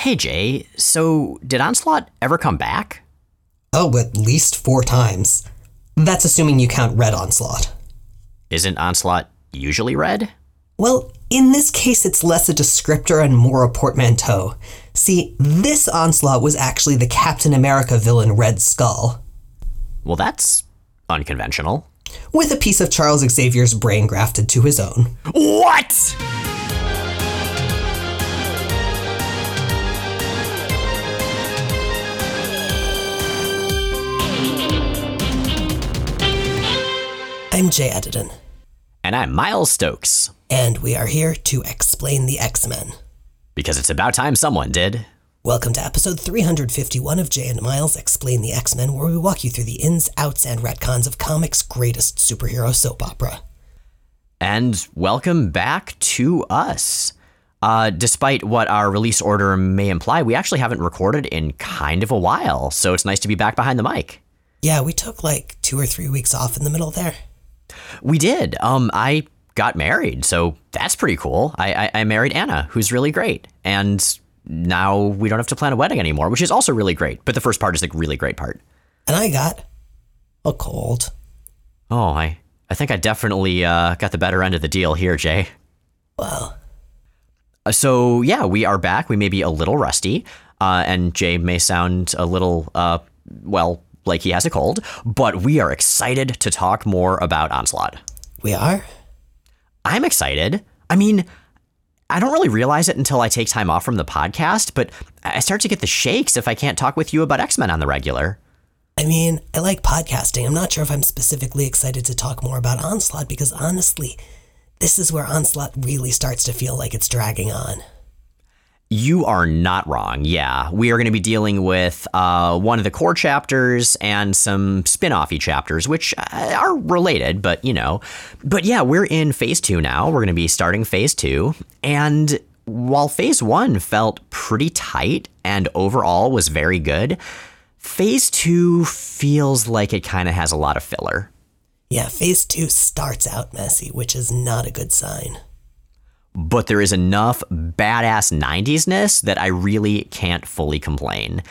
Hey, Jay, so did Onslaught ever come back? Oh, at least four times. That's assuming you count Red Onslaught. Isn't Onslaught usually red? Well, in this case, it's less a descriptor and more a portmanteau. See, this Onslaught was actually the Captain America villain Red Skull, Well, that's unconventional. with a piece of Charles Xavier's brain grafted to his own. What? I'm Jay Edidin, And I'm Miles Stokes. and we are here to explain the X Men. Because it's about time someone did. Welcome to episode 351 of Jay and Miles Explain the X Men, where we walk you through the ins, outs, and retcons of comics' greatest superhero soap opera. And welcome back to us. Uh, despite what our release order may imply, we actually haven't recorded in kind of a while, so it's nice to be back behind the mic. Yeah, we took like two or three weeks off in the middle there. We did. Um, I got married, so that's pretty cool. I, I, I married Anna, who's really great, and now we don't have to plan a wedding anymore, which is also really great. But the first part is the really great part. And I got a cold. Oh, I I think I definitely uh, got the better end of the deal here, Jay. Well, Uh, So yeah, we are back. We may be a little rusty, uh, and Jay may sound a little uh, well like he has a cold, but we are excited to talk more about Onslaught. we are? I'm excited. I mean, I don't really realize it until I take time off from the podcast, but I start to get the shakes if I can't talk with you about X Men on the regular. I mean, I like podcasting. I'm not sure if I'm specifically excited to talk more about Onslaught because honestly, this is where Onslaught really starts to feel like it's dragging on. You are not wrong. Yeah, we are going to be dealing with uh, one of the core chapters and some spin offy chapters, which uh, are related, but you know. But yeah, we're in phase two now. We're going to be starting phase two. And while phase one felt pretty tight and overall was very good, phase two feels like it kind of has a lot of filler. Yeah, phase two starts out messy, which is not a good sign. But there is enough badass 90s-ness that I really can't fully complain.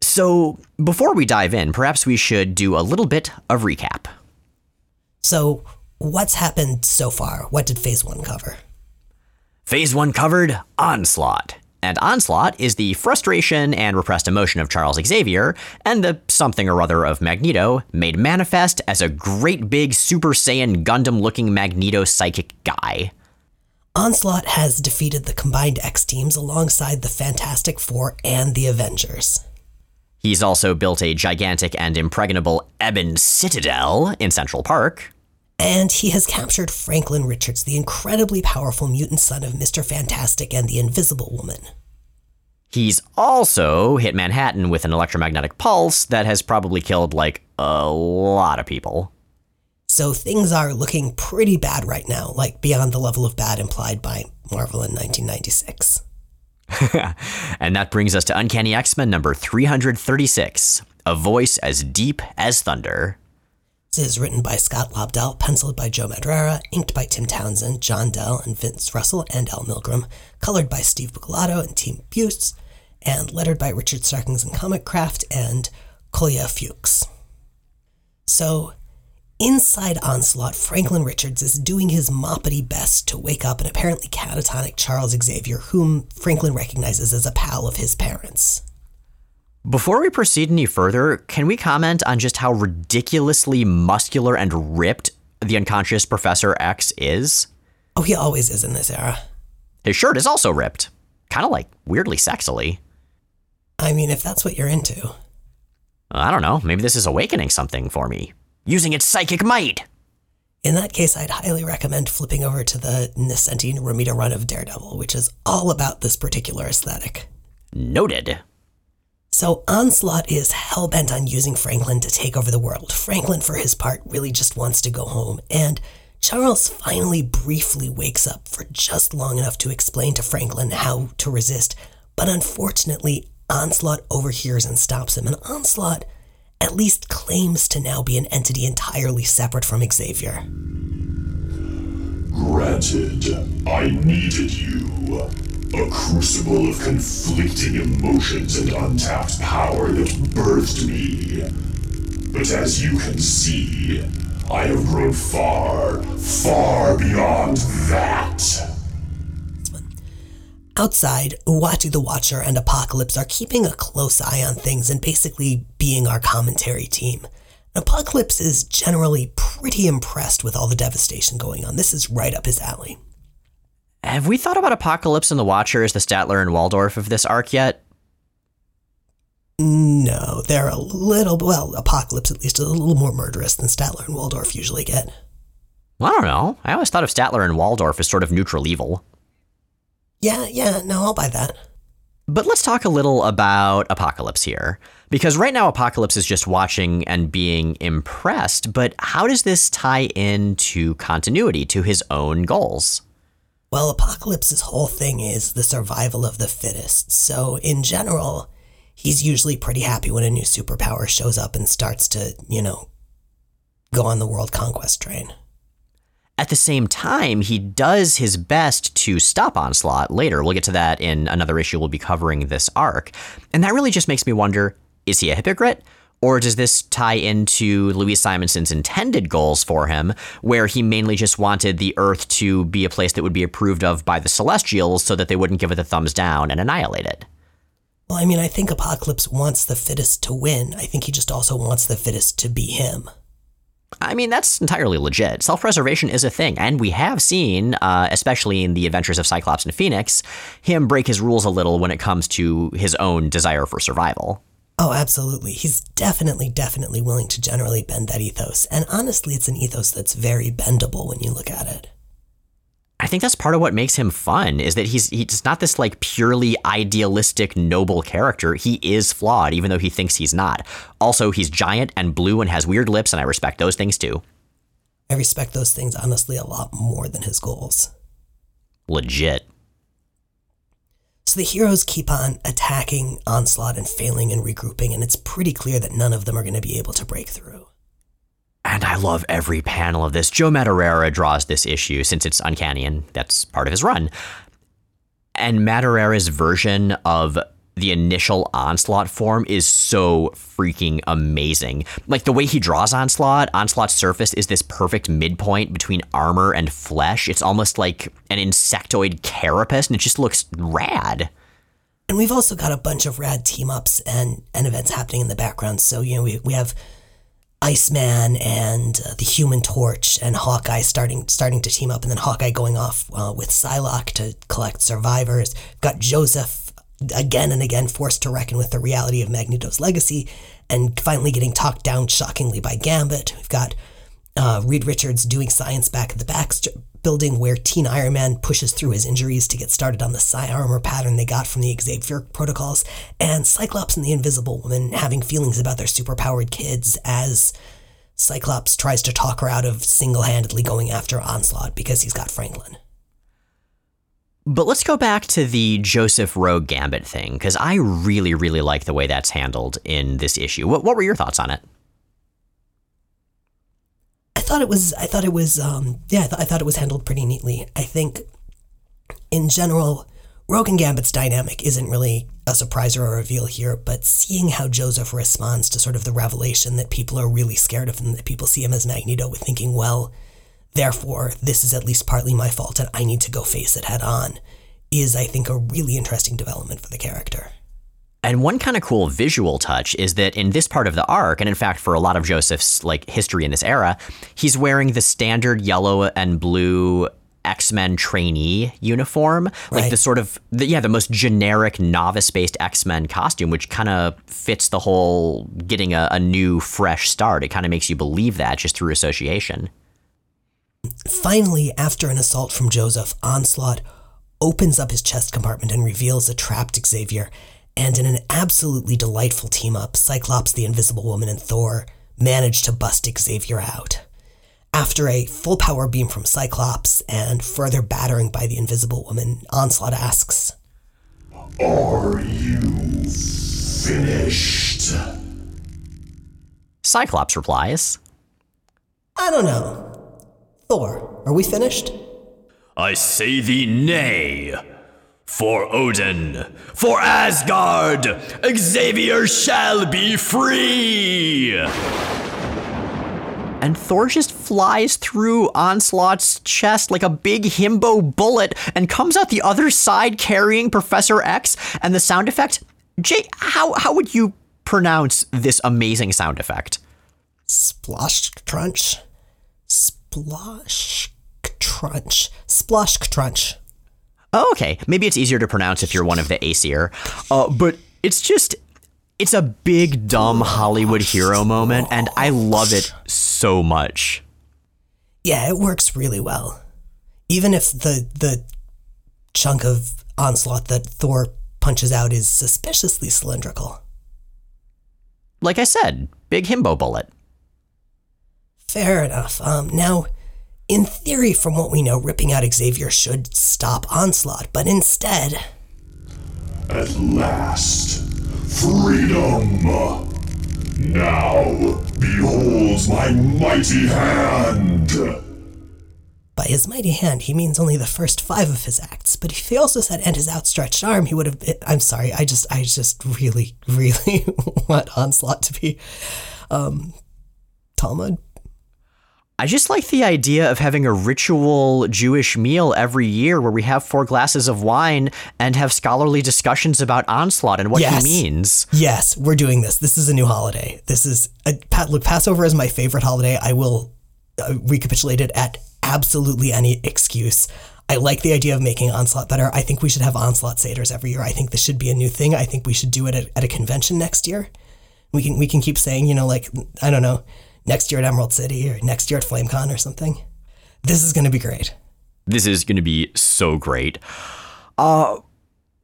So, before we dive in, perhaps we should do a little bit of recap. So, what's happened so far? What did phase one cover? Phase 1 covered Onslaught. And Onslaught is the frustration and repressed emotion of Charles Xavier, and the something or other of Magneto, made manifest as a great big Super Saiyan Gundam looking Magneto psychic guy. Onslaught has defeated the combined X teams alongside the Fantastic Four and the Avengers. He's also built a gigantic and impregnable Ebon Citadel in Central Park. And he has captured Franklin Richards, the incredibly powerful mutant son of Mr. Fantastic and the Invisible Woman. He's also hit Manhattan with an electromagnetic pulse that has probably killed like a lot of people. So things are looking pretty bad right now, like beyond the level of bad implied by Marvel in 1996. and that brings us to Uncanny X Men number 336 A Voice as Deep as Thunder. This is written by Scott Lobdell, penciled by Joe Madureira, inked by Tim Townsend, John Dell, and Vince Russell, and Al Milgrom, colored by Steve Buccellato and Tim Buse, and lettered by Richard Starkings and Comicraft and Kolya Fuchs. So, inside Onslaught, Franklin Richards is doing his moppity best to wake up an apparently catatonic Charles Xavier, whom Franklin recognizes as a pal of his parents. Before we proceed any further, can we comment on just how ridiculously muscular and ripped the unconscious Professor X is? Oh, he always is in this era. His shirt is also ripped, kind of like weirdly sexily. I mean, if that's what you're into. I don't know, maybe this is awakening something for me. Using its psychic might! In that case, I'd highly recommend flipping over to the Nocenti Romita run of Daredevil, which is all about this particular aesthetic. Noted. So, Onslaught is hell bent on using Franklin to take over the world. Franklin, for his part, really just wants to go home, and Charles finally briefly wakes up for just long enough to explain to Franklin how to resist, but unfortunately, Onslaught overhears and stops him, and Onslaught at least claims to now be an entity entirely separate from Xavier. Granted, I needed you. A crucible of conflicting emotions and untapped power that birthed me. But as you can see, I have grown far, far beyond that. Outside, Uatu the Watcher and Apocalypse are keeping a close eye on things and basically being our commentary team. Apocalypse is generally pretty impressed with all the devastation going on. This is right up his alley. Have we thought about Apocalypse and the Watcher as the Statler and Waldorf of this arc yet? No, they're a little, well, Apocalypse at least, is a little more murderous than Statler and Waldorf usually get. I don't know. I always thought of Statler and Waldorf as sort of neutral evil. Yeah, yeah, no, I'll buy that. But let's talk a little about Apocalypse here. Because right now, Apocalypse is just watching and being impressed, but how does this tie into continuity, to his own goals? Well, Apocalypse's whole thing is the survival of the fittest. So, in general, he's usually pretty happy when a new superpower shows up and starts to, you know, go on the world conquest train. At the same time, he does his best to stop Onslaught later. We'll get to that in another issue we'll be covering this arc. And that really just makes me wonder is he a hypocrite? Or does this tie into Louise Simonson's intended goals for him, where he mainly just wanted the Earth to be a place that would be approved of by the Celestials so that they wouldn't give it the thumbs down and annihilate it? Well, I mean, I think Apocalypse wants the fittest to win. I think he just also wants the fittest to be him. I mean, that's entirely legit. Self preservation is a thing, and we have seen, uh, especially in the adventures of Cyclops and Phoenix, him break his rules a little when it comes to his own desire for survival. Oh, absolutely. He's definitely, definitely willing to generally bend that ethos. And honestly, it's an ethos that's very bendable when you look at it. I think that's part of what makes him fun is that he's he's not this like purely idealistic noble character. He is flawed even though he thinks he's not. Also, he's giant and blue and has weird lips and I respect those things too. I respect those things honestly a lot more than his goals. Legit. So the heroes keep on attacking Onslaught and failing and regrouping, and it's pretty clear that none of them are going to be able to break through. And I love every panel of this. Joe Madureira draws this issue since it's uncanny and that's part of his run. And Madureira's version of the initial onslaught form is so freaking amazing. Like the way he draws onslaught, onslaught's surface is this perfect midpoint between armor and flesh. It's almost like an insectoid carapace and it just looks rad. And we've also got a bunch of rad team ups and, and events happening in the background. So, you know, we, we have Iceman and uh, the Human Torch and Hawkeye starting starting to team up, and then Hawkeye going off uh, with Psylocke to collect survivors. Got Joseph again and again forced to reckon with the reality of Magneto's legacy, and finally getting talked down shockingly by Gambit. We've got uh, Reed Richards doing science back at the Baxter building where Teen Iron Man pushes through his injuries to get started on the psi armor pattern they got from the Xavier protocols, and Cyclops and the Invisible Woman having feelings about their superpowered kids as Cyclops tries to talk her out of single handedly going after Onslaught because he's got Franklin. But let's go back to the Joseph Rogue Gambit thing, because I really, really like the way that's handled in this issue. What, what were your thoughts on it? I thought it was. I thought it was. Um, yeah, I, th- I thought it was handled pretty neatly. I think, in general, Rogue and Gambit's dynamic isn't really a surprise or a reveal here, but seeing how Joseph responds to sort of the revelation that people are really scared of him, that people see him as Magneto, with thinking, well, therefore, this is at least partly my fault, and I need to go face it head on, is I think a really interesting development for the character. And one kind of cool visual touch is that in this part of the arc, and in fact for a lot of Joseph's like history in this era, he's wearing the standard yellow and blue X-Men trainee uniform, like Right. the sort of the, yeah, the most generic novice-based X-Men costume, which kind of fits the whole getting a, a new fresh start. It kind of makes you believe that just through association. Finally, after an assault from Joseph, Onslaught opens up his chest compartment and reveals a trapped Xavier. And in an absolutely delightful team up, Cyclops, the Invisible Woman, and Thor manage to bust Xavier out. After a full power beam from Cyclops and further battering by the Invisible Woman, Onslaught asks, Are you finished? Cyclops replies, I don't know. Thor, are we finished? I say thee nay. For Odin, for Asgard, Xavier shall be free! And Thor just flies through Onslaught's chest like a big himbo bullet and comes out the other side carrying Professor X. And the sound effect, Jay, how, how would you pronounce this amazing sound effect? Splosh crunch. Splosh crunch. Splosh crunch. Oh, okay. Maybe it's easier to pronounce if you're one of the Aesir. Uh, but it's just, it's a big, dumb Hollywood hero moment, and I love it so much. Yeah, it works really well. Even if the the chunk of onslaught that Thor punches out is suspiciously cylindrical. Like I said, big himbo bullet. Fair enough. Um, now, in theory, from what we know, ripping out Xavier should stop onslaught, but instead, At last, freedom! Now, behold my mighty hand! by his mighty hand, he means only the first five of his acts. But if he also said "and his outstretched arm," he would have. Been, I'm sorry. I just, I just really, really want onslaught to be um, Talmud. I just like the idea of having a ritual Jewish meal every year where we have four glasses of wine and have scholarly discussions about onslaught and what Yes. he means. Yes, we're doing this. This is a new holiday. This is a, Pat. Look, Passover is my favorite holiday. I will uh, recapitulate it at absolutely any excuse. I like the idea of making Onslaught better. I think we should have Onslaught Seders every year. I think this should be a new thing. I think we should do it at, at a convention next year. We can we can keep saying, you know, like I don't know, next year at Emerald City or next year at FlameCon or something. This is going to be great. This is going to be so great. Uh,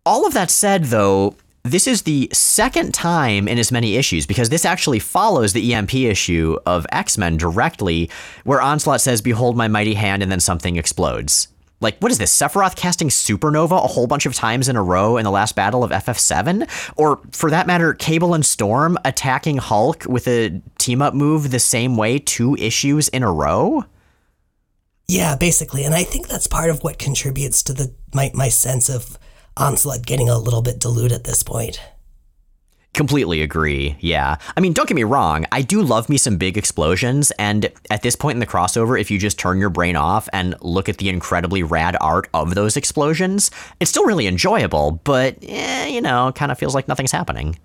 all of that said, though, this is the second time in as many issues because this actually follows the EMP issue of X Men directly, where Onslaught says, Behold my mighty hand, and then something explodes. Like, what is this? Sephiroth casting Supernova a whole bunch of times in a row in the last battle of FF7? Or, for that matter, Cable and Storm attacking Hulk with a team up move the same way two issues in a row? Yeah, basically, and I think that's part of what contributes to the my my sense of Onslaught getting a little bit dilute at this point. Completely agree. Yeah. I mean, don't get me wrong. I do love me some big explosions. And at this point in the crossover, if you just turn your brain off and look at the incredibly rad art of those explosions, it's still really enjoyable, but, eh, you know, kind of feels like nothing's happening.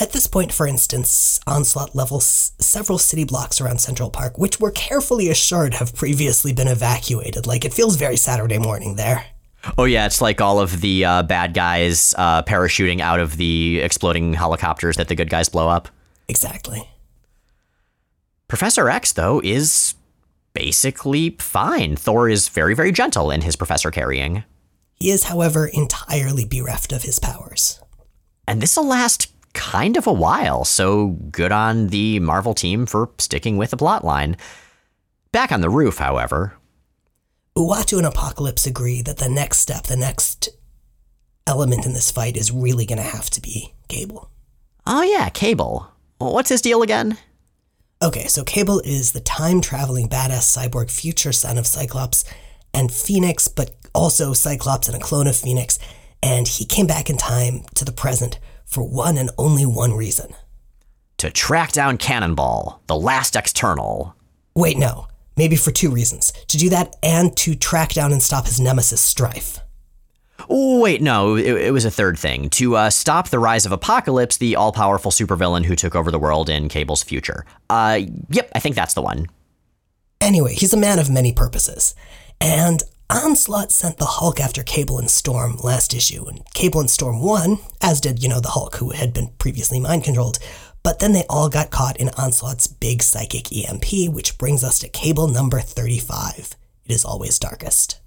At this point, for instance, Onslaught levels several city blocks around Central Park, which we're carefully assured have previously been evacuated. Like, it feels very Saturday morning there. Oh, yeah. It's like all of the uh, bad guys uh, parachuting out of the exploding helicopters that the good guys blow up. Exactly. Professor X, though, is basically fine. Thor is very, very gentle in his professor carrying. He is, however, entirely bereft of his powers. And this will last kind of a while, so good on the Marvel team for sticking with the plotline. Back on the roof, however, Uatu and Apocalypse agree that the next step, the next element in this fight is really going to have to be Cable. oh yeah, Cable. What's his deal again? Okay, so Cable is the time traveling badass cyborg future son of Cyclops and Phoenix, but also Cyclops and a clone of Phoenix, and he came back in time to the present for one and only one reason. To track down Cannonball, the last external. Wait, no, maybe for two reasons. To do that and to track down and stop his nemesis Strife. Oh, wait, no, it, it was a third thing. To uh, stop the rise of Apocalypse, the all powerful supervillain who took over the world in Cable's future. Uh, yep, I think that's the one. Anyway, he's a man of many purposes. And Onslaught sent the Hulk after Cable and Storm last issue, and Cable and Storm won, as did, you know, the Hulk, who had been previously mind controlled. But then they all got caught in Onslaught's big psychic EMP, which brings us to Cable number 35. It is always darkest.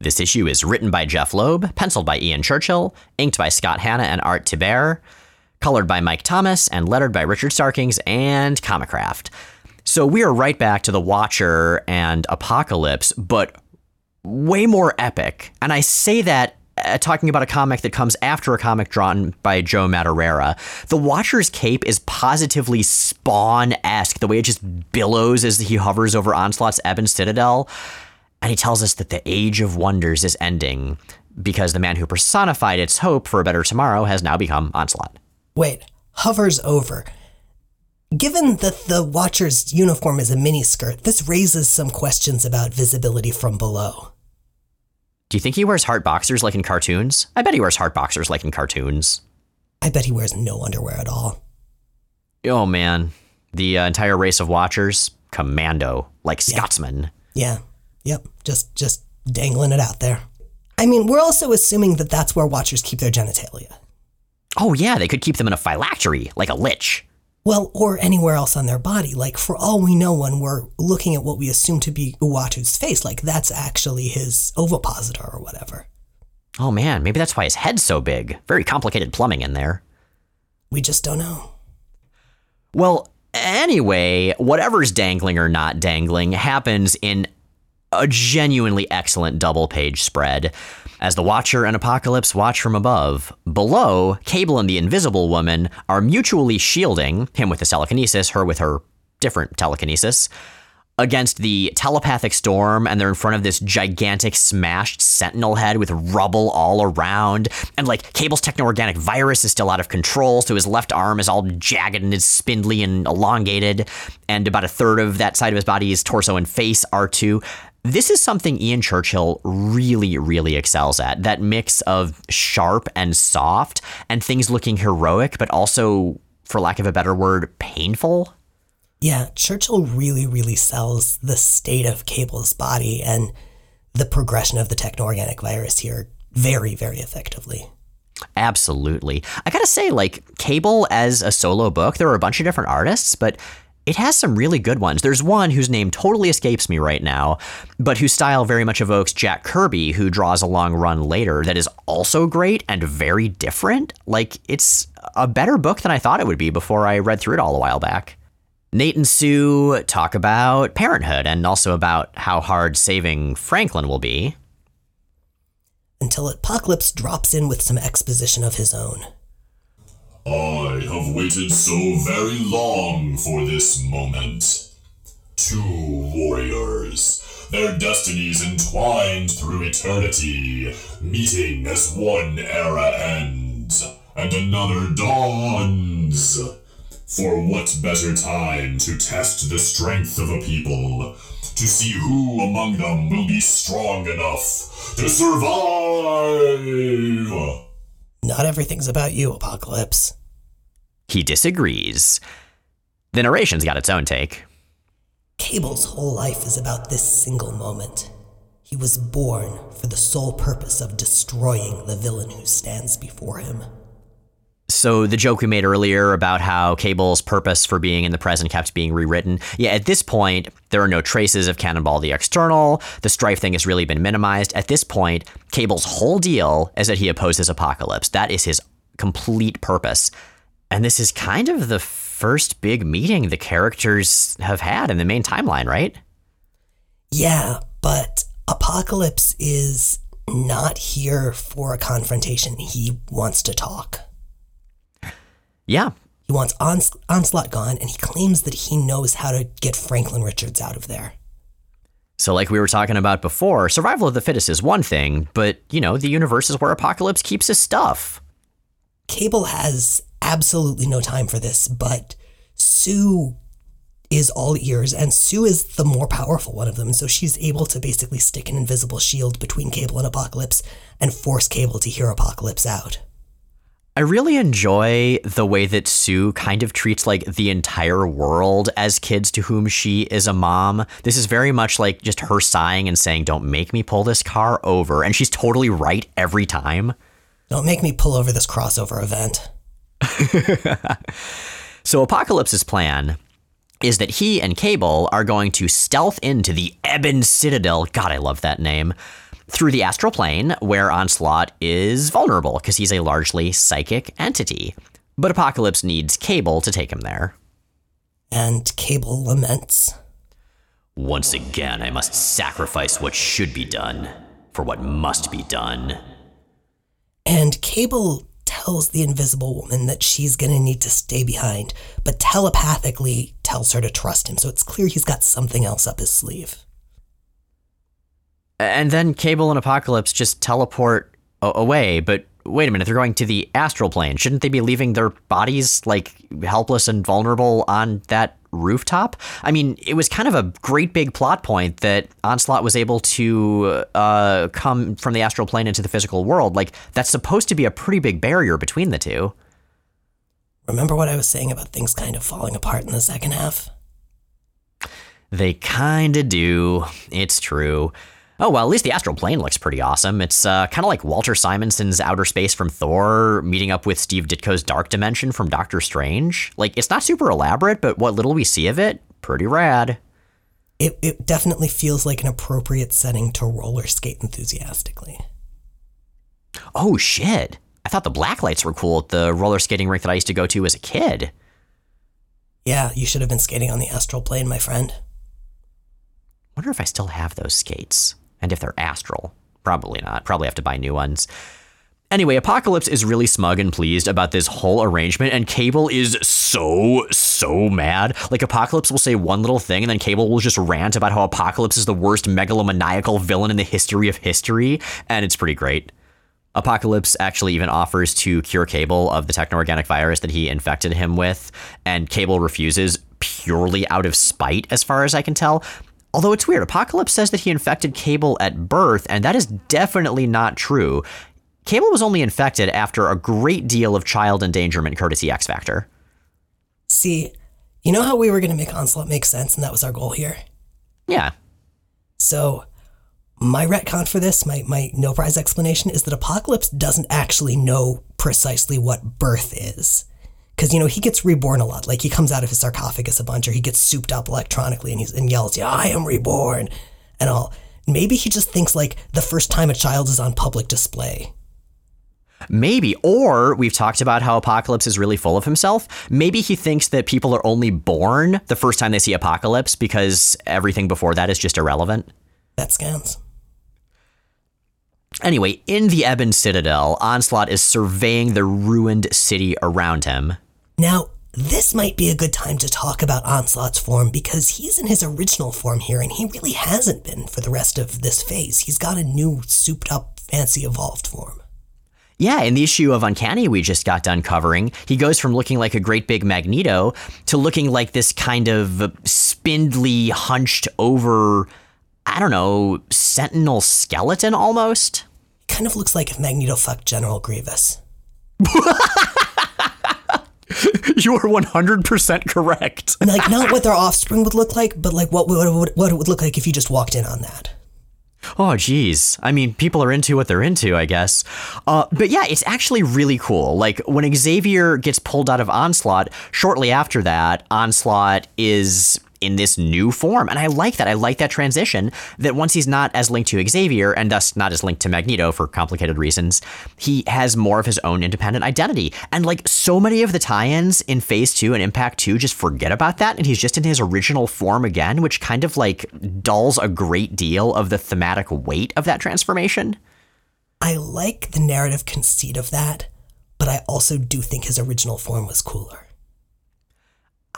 This issue is written by Jeph Loeb, penciled by Ian Churchill, inked by Scott Hanna and Art Thibert, colored by Mike Thomas, and lettered by Richard Starkings and Comicraft. So we are right back to the Watcher and Apocalypse, but way more epic. And I say that uh, talking about a comic that comes after a comic drawn by Joe Madureira. The Watcher's cape is positively Spawn esque, the way it just billows as he hovers over Onslaught's Ebon Citadel. And he tells us that the Age of Wonders is ending. because the man who personified its hope for a better tomorrow has now become Onslaught. Wait, hovers over. Given that the Watcher's uniform is a miniskirt, this raises some questions about visibility from below. Do you think he wears heart boxers like in cartoons? I bet he wears heart boxers like in cartoons. I bet he wears no underwear at all. Oh man, the uh, entire race of Watchers, commando, like Scotsmen. Yeah. Yep. Just just dangling it out there. I mean, we're also assuming that that's where Watchers keep their genitalia. Oh yeah, they could keep them in a phylactery, like a lich. Well, or anywhere else on their body. Like, for all we know, when we're looking at what we assume to be Uatu's face, like, that's actually his ovipositor or whatever. Oh man, maybe that's why his head's so big. Very complicated plumbing in there. We just don't know. Well, anyway, whatever's dangling or not dangling happens in a genuinely excellent double page spread. As the Watcher and Apocalypse watch from above, below, Cable and the Invisible Woman are mutually shielding, him with his telekinesis, her with her different telekinesis, against the telepathic storm, and they're in front of this gigantic smashed sentinel head with rubble all around. And like Cable's techno organic virus is still out of control, so his left arm is all jagged and is spindly and elongated, and about a third of that side of his body, his torso and face, are too. This is something Ian Churchill really, really excels at that mix of sharp and soft, and things looking heroic, but also, for lack of a better word, painful. Yeah, Churchill really, really sells the state of Cable's body and the progression of the techno-organic virus here very, very effectively. Absolutely. I gotta say, like, Cable as a solo book, there are a bunch of different artists, but it has some really good ones. There's one whose name totally escapes me right now, but whose style very much evokes Jack Kirby, who draws a long run later that is also great and very different. Like, it's a better book than I thought it would be before I read through it all a while back. Nate and Sue talk about parenthood and also about how hard saving Franklin will be. Until Apocalypse drops in with some exposition of his own. I have waited so very long for this moment. Two warriors, their destinies entwined through eternity, meeting as one era ends and another dawns. For what better time to test the strength of a people, to see who among them will be strong enough to survive? Not everything's about you, Apocalypse. He disagrees. The narration's got its own take. Cable's whole life is about this single moment. He was born for the sole purpose of destroying the villain who stands before him. So the joke we made earlier about how Cable's purpose for being in the present kept being rewritten. Yeah, at this point, there are no traces of Cannonball the External. The strife thing has really been minimized. At this point, Cable's whole deal is that he opposes Apocalypse. That is his complete purpose. And this is kind of the first big meeting the characters have had in the main timeline, right? Yeah, but Apocalypse is not here for a confrontation. He wants to talk. Yeah. He wants Ons- Onslaught gone, and he claims that he knows how to get Franklin Richards out of there. So, like we were talking about before, survival of the fittest is one thing, but, you know, the universe is where Apocalypse keeps his stuff. Cable has absolutely no time for this, but Sue is all ears, and Sue is the more powerful one of them, and so she's able to basically stick an invisible shield between Cable and Apocalypse and force Cable to hear Apocalypse out. I really enjoy the way that Sue kind of treats like the entire world as kids to whom she is a mom. This is very much like just her sighing and saying, Don't make me pull this car over. And she's totally right every time. Don't make me pull over this crossover event. So Apocalypse's plan is that he and Cable are going to stealth into the Ebon Citadel. God, I love that name. Through the astral plane, where Onslaught is vulnerable because he's a largely psychic entity. But Apocalypse needs Cable to take him there. And Cable laments. Once again, I must sacrifice what should be done for what must be done. And Cable tells the invisible woman that she's going to need to stay behind, but telepathically tells her to trust him. So it's clear he's got something else up his sleeve. And then Cable and Apocalypse just teleport a- away, but wait a minute, they're going to the astral plane. Shouldn't they be leaving their bodies like helpless and vulnerable on that rooftop? I mean, it was kind of a great big plot point that Onslaught was able to uh, come from the astral plane into the physical world. Like, that's supposed to be a pretty big barrier between the two. Remember what I was saying about things kind of falling apart in the second half? They kinda do. It's true. Oh, well, at least the astral plane looks pretty awesome. It's uh, kind of like Walter Simonson's Outer Space from Thor meeting up with Steve Ditko's Dark Dimension from Doctor Strange. Like, it's not super elaborate, but what little we see of it, pretty rad. It, it definitely feels like an appropriate setting to roller skate enthusiastically. Oh, shit. I thought the black lights were cool at the roller skating rink that I used to go to as a kid. Yeah, you should have been skating on the astral plane, my friend. Wonder if I still have those skates and if they're astral. Probably not. Probably have to buy new ones. Anyway, Apocalypse is really smug and pleased about this whole arrangement, and Cable is so, so mad. Like, Apocalypse will say one little thing, and then Cable will just rant about how Apocalypse is the worst megalomaniacal villain in the history of history, and it's pretty great. Apocalypse actually even offers to cure Cable of the techno-organic virus that he infected him with, and Cable refuses purely out of spite, as far as I can tell. Although it's weird, Apocalypse says that he infected Cable at birth, and that is definitely not true. Cable was only infected after a great deal of child endangerment courtesy X Factor. See, you know how we were going to make Onslaught make sense, and that was our goal here? Yeah. So, my retcon for this, my, my no prize explanation, is that Apocalypse doesn't actually know precisely what birth is. Because, you know, he gets reborn a lot. Like, he comes out of his sarcophagus a bunch, or he gets souped up electronically and, he's, and yells, Yeah, I am reborn, and all. Maybe he just thinks, like, the first time a child is on public display. Maybe. Or we've talked about how Apocalypse is really full of himself. Maybe he thinks that people are only born the first time they see Apocalypse because everything before that is just irrelevant. That scans. Anyway, in the Ebon Citadel, Onslaught is surveying the ruined city around him. Now, this might be a good time to talk about Onslaught's form because he's in his original form here and he really hasn't been for the rest of this phase. He's got a new, souped up, fancy evolved form. Yeah, in the issue of Uncanny we just got done covering, he goes from looking like a great big Magneto to looking like this kind of spindly, hunched over, I don't know, sentinel skeleton almost. Kind of looks like if Magneto fucked General Grievous. You are 100% correct. Like, not what their offspring would look like, but like what, would, what it would look like if you just walked in on that. Oh, geez. I mean, people are into what they're into, I guess. Uh, but yeah, it's actually really cool. Like, when Xavier gets pulled out of Onslaught, shortly after that, Onslaught is in this new form. And I like that. I like that transition that once he's not as linked to Xavier and thus not as linked to Magneto for complicated reasons, he has more of his own independent identity. And like so many of the tie ins in Phase 2 and Impact 2 just forget about that. And he's just in his original form again, which kind of like dulls a great deal of the thematic weight of that transformation. I like the narrative conceit of that, but I also do think his original form was cooler.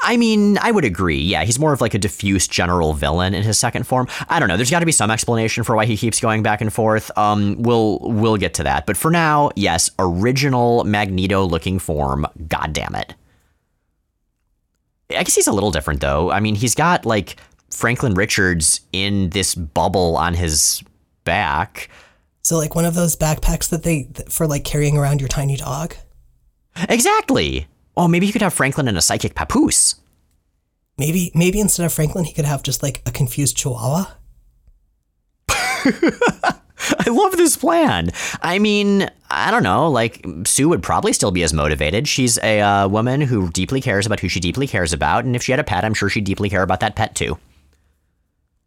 I mean, I would agree. Yeah, he's more of like a diffuse general villain in his second form. I don't know. There's got to be some explanation for why he keeps going back and forth. Um, we'll we'll get to that. But for now, yes, original Magneto looking form. God damn it. I guess he's a little different though. I mean, he's got like Franklin Richards in this bubble on his back. So, like one of those backpacks that they for like carrying around your tiny dog. Exactly. Oh, maybe you could have Franklin and a psychic papoose. Maybe, maybe instead of Franklin, he could have just like a confused Chihuahua. I love this plan. I mean, I don't know. Like Sue would probably still be as motivated. She's a uh, woman who deeply cares about who she deeply cares about, and if she had a pet, I'm sure she'd deeply care about that pet too.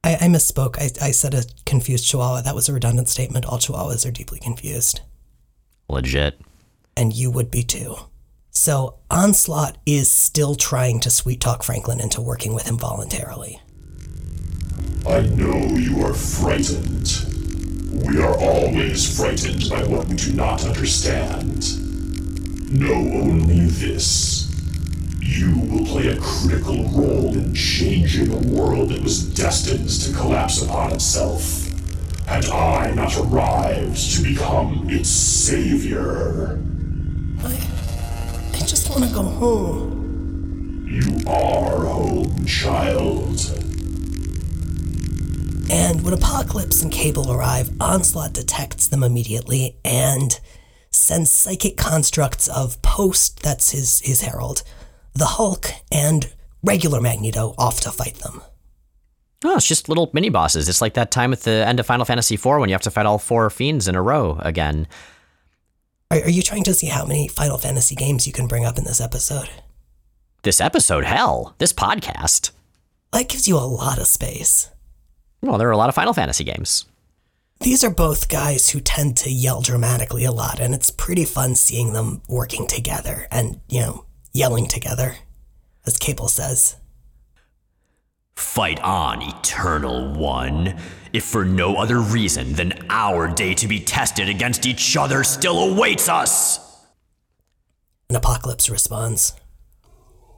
I, I misspoke. I, I said a confused Chihuahua. That was a redundant statement. All Chihuahuas are deeply confused, Legit. and you would be too. So Onslaught is still trying to sweet talk Franklin into working with him voluntarily. I know you are frightened. We are always frightened by what we do not understand. Know only this. You will play a critical role in changing a world that was destined to collapse upon itself. had I not arrived to become its savior. I just want to go home. You are home, child. And when Apocalypse and Cable arrive, Onslaught detects them immediately and sends psychic constructs of Post, that's his, his herald, the Hulk, and regular Magneto off to fight them. Oh, it's just little mini bosses. It's like that time at the end of Final Fantasy IV when you have to fight all four fiends in a row again. Are, are you trying to see how many Final Fantasy games you can bring up in this episode? This episode, hell, this podcast. That gives you a lot of space. Well, there are a lot of Final Fantasy games. These are both guys who tend to yell dramatically a lot, and it's pretty fun seeing them working together and, you know, yelling together, as Cable says. Fight on, Eternal One. If for no other reason than our day to be tested against each other still awaits us. And Apocalypse responds,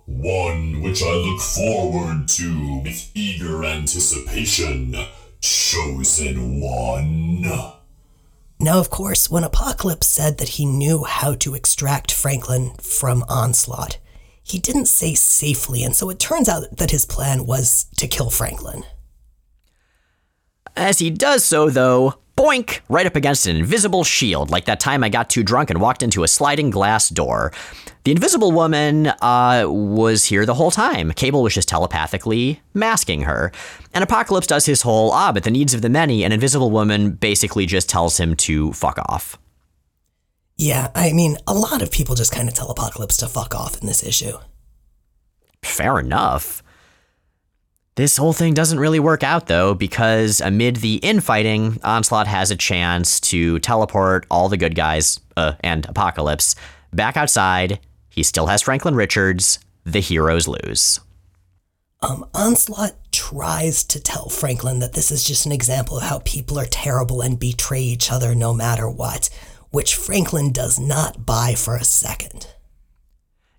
One which I look forward to with eager anticipation. Chosen One. Now, of course, when Apocalypse said that he knew how to extract Franklin from Onslaught, he didn't say safely, and so it turns out that his plan was to kill Franklin. As he does so, though, boink, right up against an invisible shield, like that time I got too drunk and walked into a sliding glass door. The invisible woman uh, was here the whole time. Cable was just telepathically masking her. And Apocalypse does his whole, ah, but the needs of the many, and Invisible Woman basically just tells him to fuck off. Yeah, I mean, a lot of people just kind of tell Apocalypse to fuck off in this issue. Fair enough. This whole thing doesn't really work out though, because amid the infighting, Onslaught has a chance to teleport all the good guys uh, and Apocalypse back outside. He still has Franklin Richards. The heroes lose. Um, Onslaught tries to tell Franklin that this is just an example of how people are terrible and betray each other no matter what, which Franklin does not buy for a second.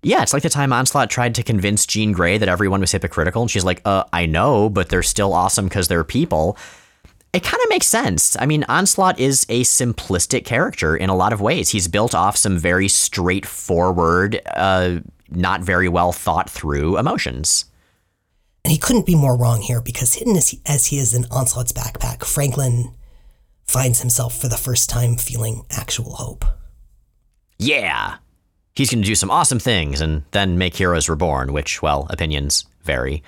Yeah, it's like the time Onslaught tried to convince Jean Grey that everyone was hypocritical, and she's like, uh, I know, but they're still awesome because they're people. It kind of makes sense. I mean, Onslaught is a simplistic character in a lot of ways. He's built off some very straightforward, uh, not very well thought through emotions. And he couldn't be more wrong here because hidden as he, as he is in Onslaught's backpack, Franklin finds himself for the first time feeling actual hope. Yeah, he's going to do some awesome things and then make Heroes Reborn, which, well, opinions vary.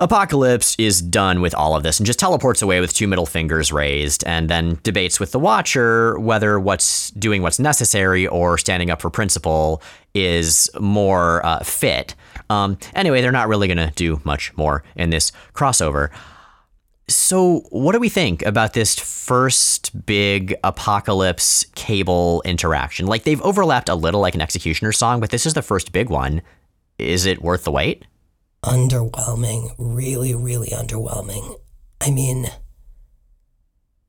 Apocalypse is done with all of this and just teleports away with two middle fingers raised and then debates with the Watcher whether what's doing what's necessary or standing up for principle is more uh, fit. Um, anyway, they're not really going to do much more in this crossover. So, what do we think about this first big apocalypse cable interaction? Like, they've overlapped a little like an X-Cutioner's Song, but this is the first big one. Is it worth the wait? Underwhelming. Really, really underwhelming. I mean,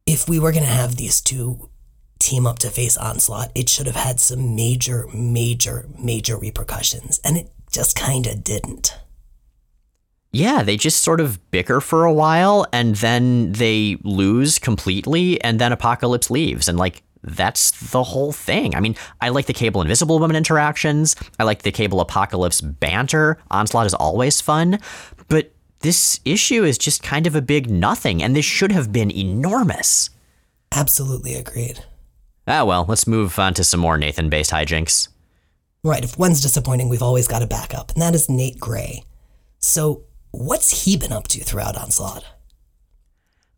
if we were going to have these two team up to face Onslaught, it should have had some major, major, major repercussions, and it just kind of didn't. Yeah, they just sort of bicker for a while and then they lose completely and then Apocalypse leaves and like that's the whole thing. I mean, I like the Cable Invisible Woman interactions. I like the Cable Apocalypse banter. Onslaught is always fun, but this issue is just kind of a big nothing and this should have been enormous. Absolutely agreed. Ah, well, let's move on to some more Nathan based hijinks. Right, if one's disappointing, we've always got a backup, and that is Nate Gray. So, what's he been up to throughout Onslaught?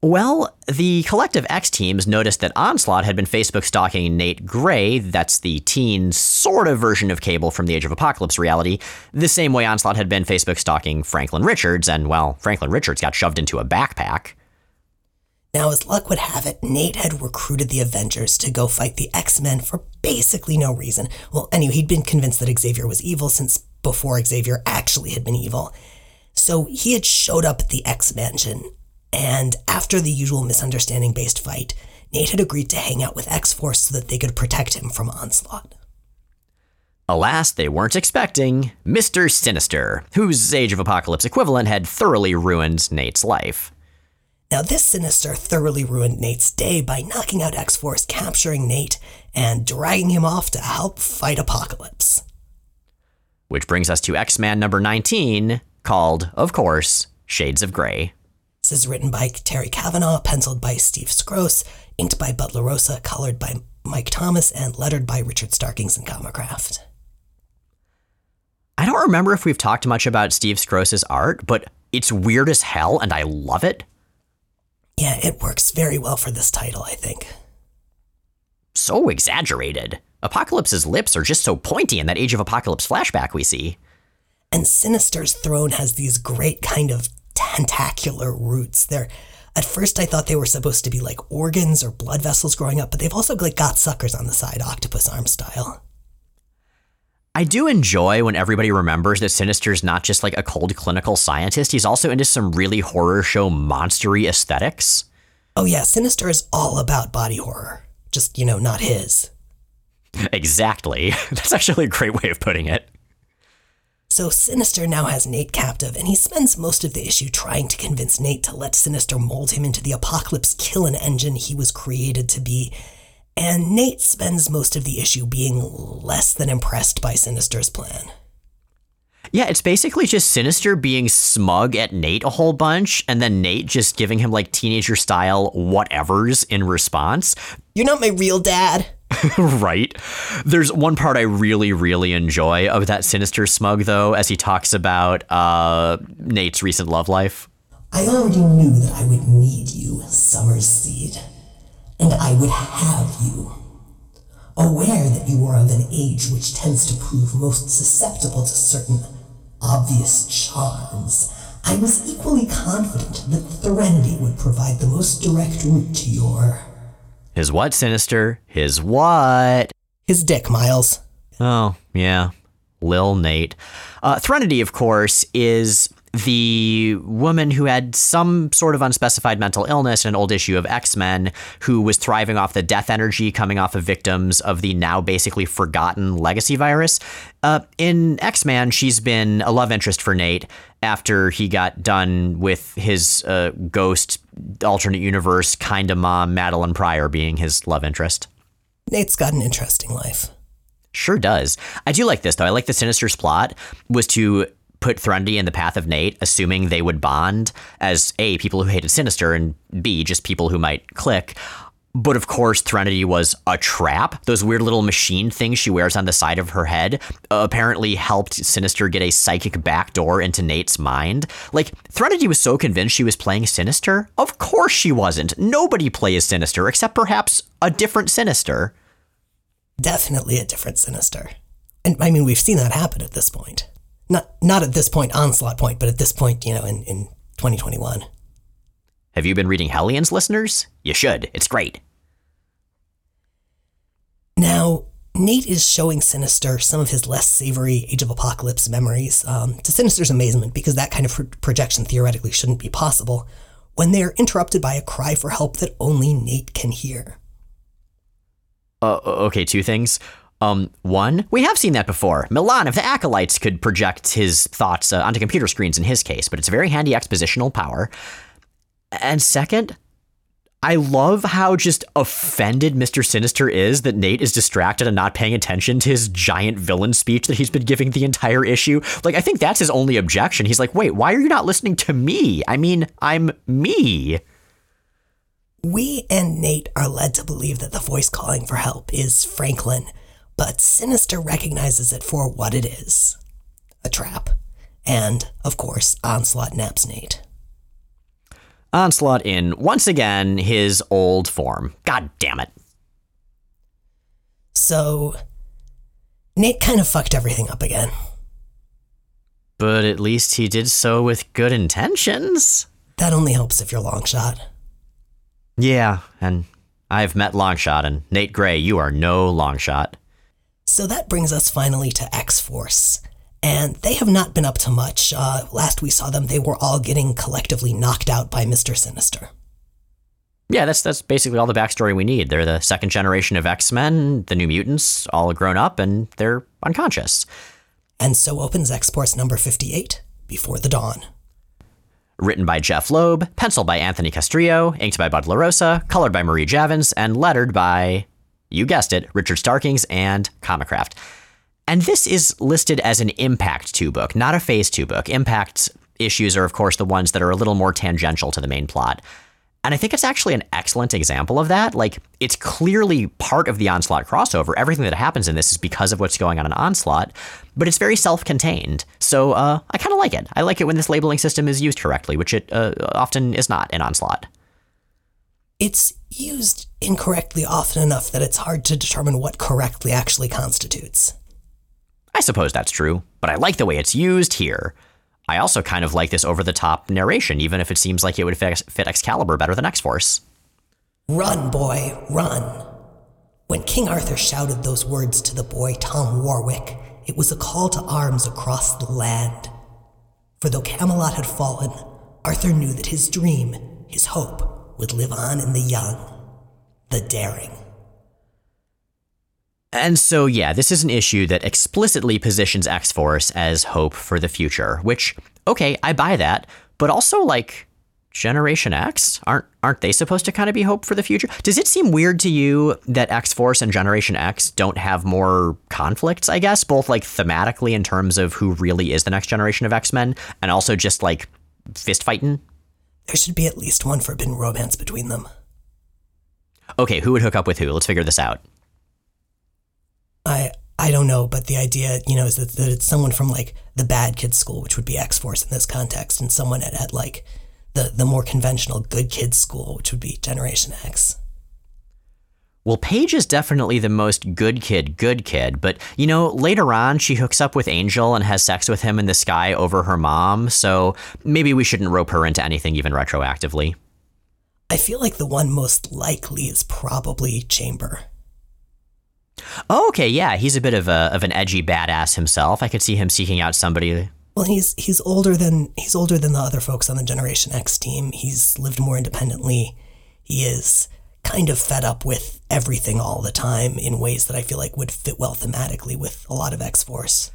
Well, the Collective X teams noticed that Onslaught had been Facebook stalking Nate Gray, that's the teen sort of version of Cable from the Age of Apocalypse reality, the same way Onslaught had been Facebook stalking Franklin Richards, and, well, Franklin Richards got shoved into a backpack. Now, as luck would have it, Nate had recruited the Avengers to go fight the X Men for basically no reason. Well, anyway, he'd been convinced that Xavier was evil since before Xavier actually had been evil. So he had showed up at the X Mansion, and after the usual misunderstanding based fight, Nate had agreed to hang out with X Force so that they could protect him from Onslaught. Alas, they weren't expecting Mr. Sinister, whose Age of Apocalypse equivalent had thoroughly ruined Nate's life. Now, this Sinister thoroughly ruined Nate's day by knocking out X Force, capturing Nate, and dragging him off to help fight Apocalypse. Which brings us to X Man number 19, called, of course, Shades of Grey. This is written by Terry Kavanagh, penciled by Steve Skroce, inked by Bud LaRosa, colored by Mike Thomas, and lettered by Richard Starkings and Comicraft. I don't remember if we've talked much about Steve Skroce's art, but it's weird as hell and I love it. Yeah, it works very well for this title, I think. So exaggerated. Apocalypse's lips are just so pointy in that Age of Apocalypse flashback we see. And Sinister's throne has these great kind of tentacular roots. They're at first I thought they were supposed to be like organs or blood vessels growing up, but they've also like got suckers on the side, octopus arm style. I do enjoy when everybody remembers that Sinister's not just like a cold clinical scientist, he's also into some really horror show monstery aesthetics. Oh yeah, Sinister is all about body horror. Just, you know, not his. Exactly. That's actually a great way of putting it. So Sinister now has Nate captive, and he spends most of the issue trying to convince Nate to let Sinister mold him into the apocalypse killing engine he was created to be. And Nate spends most of the issue being less than impressed by Sinister's plan. Yeah, it's basically just Sinister being smug at Nate a whole bunch, and then Nate just giving him like teenager style whatevers in response. You're not my real dad. right? There's one part I really, really enjoy of that Sinister smug, though, as he talks about uh, Nate's recent love life. I already knew that I would need you, Summers' Seed, and I would have you. Aware that you are of an age which tends to prove most susceptible to certain obvious charms, I was equally confident that Threnody would provide the most direct route to your His what, Sinister? His what? his dick, Miles. Oh, yeah. Lil Nate. Uh, Threnody, of course, is the woman who had some sort of unspecified mental illness in an old issue of X Men, who was thriving off the death energy coming off of victims of the now basically forgotten legacy virus. Uh, in X Men, she's been a love interest for Nate after he got done with his uh, ghost alternate universe kind of mom, Madelyne Pryor, being his love interest. Nate's got an interesting life. Sure does. I do like this though. I like the Sinister's plot was to put Threnody in the path of Nate, assuming they would bond as A, people who hated Sinister, and B, just people who might click. But of course, Threnody was a trap. Those weird little machine things she wears on the side of her head uh, apparently helped Sinister get a psychic backdoor into Nate's mind. Like, Threnody was so convinced she was playing Sinister. Of course she wasn't. Nobody plays Sinister, except perhaps a different Sinister. Definitely a different Sinister. And I mean, we've seen that happen at this point. Not not at this point, onslaught point, but at this point, you know, in, in 2021. Have you been reading Hellions, listeners? You should. It's great. Now, Nate is showing Sinister some of his less savory Age of Apocalypse memories, um, to Sinister's amazement, because that kind of pro- projection theoretically shouldn't be possible, when they are interrupted by a cry for help that only Nate can hear. Uh, okay, two things. Um, one, we have seen that before. Milan of the Acolytes could project his thoughts uh, onto computer screens in his case, but it's a very handy expositional power. And second, I love how just offended Mr. Sinister is that Nate is distracted and not paying attention to his giant villain speech that he's been giving the entire issue. Like, I think that's his only objection. He's like, wait, why are you not listening to me? I mean, I'm me. We and Nate are led to believe that the voice calling for help is Franklin, but Sinister recognizes it for what it is a trap. And, of course, Onslaught naps Nate. Onslaught in, once again, his old form. God damn it. So, Nate kind of fucked everything up again. But at least he did so with good intentions. That only helps if you're Longshot. Yeah, and I've met Longshot, and Nate Gray, you are no Longshot. So that brings us finally to X Force. And they have not been up to much. Uh, last we saw them, they were all getting collectively knocked out by Mr. Sinister. Yeah, that's that's basically all the backstory we need. They're the second generation of X Men, the New Mutants, all grown up, and they're unconscious. And so opens X Force number 58, Before the Dawn. Written by Jeph Loeb, penciled by Anthony Castrillo, inked by Bud LaRosa, colored by Marie Javins, and lettered by, you guessed it, Richard Starkings and Comicraft. And this is listed as an Impact 2 book, not a Phase 2 book. Impact issues are, of course, the ones that are a little more tangential to the main plot. And I think it's actually an excellent example of that. Like, it's clearly part of the Onslaught crossover. Everything that happens in this is because of what's going on in Onslaught, but it's very self contained. So uh, I kind of like it. I like it when this labeling system is used correctly, which it uh, often is not in Onslaught. It's used incorrectly often enough that it's hard to determine what correctly actually constitutes. I suppose that's true, but I like the way it's used here. I also kind of like this over the top narration, even if it seems like it would fit, Excalibur better than X Force. Run, boy, run. When King Arthur shouted those words to the boy Tom Warwick, it was a call to arms across the land. For though Camelot had fallen, Arthur knew that his dream, his hope, would live on in the young, the daring. And so, yeah, this is an issue that explicitly positions X Force as hope for the future, which, okay, I buy that, but also, like, Generation X? Aren't aren't they supposed to kind of be hope for the future? Does it seem weird to you that X Force and Generation X don't have more conflicts, I guess, both like thematically in terms of who really is the next generation of X-Men and also just like fist fighting? There should be at least one forbidden romance between them. Okay, who would hook up with who? Let's figure this out. I I don't know, but the idea, you know, is that, that it's someone from like the bad kids school, which would be X Force in this context, and someone at, at like the the more conventional good kids school, which would be Generation X. Well, Paige is definitely the most good kid, good kid, but you know, later on she hooks up with Angel and has sex with him in the sky over her mom, so maybe we shouldn't rope her into anything even retroactively. I feel like the one most likely is probably Chamber. Oh, okay, yeah, he's a bit of a of an edgy badass himself. I could see him seeking out somebody. Well, he's he's older than he's older than the other folks on the Generation X team. He's lived more independently. He is kind of fed up with everything all the time in ways that I feel like would fit well thematically with a lot of X Force.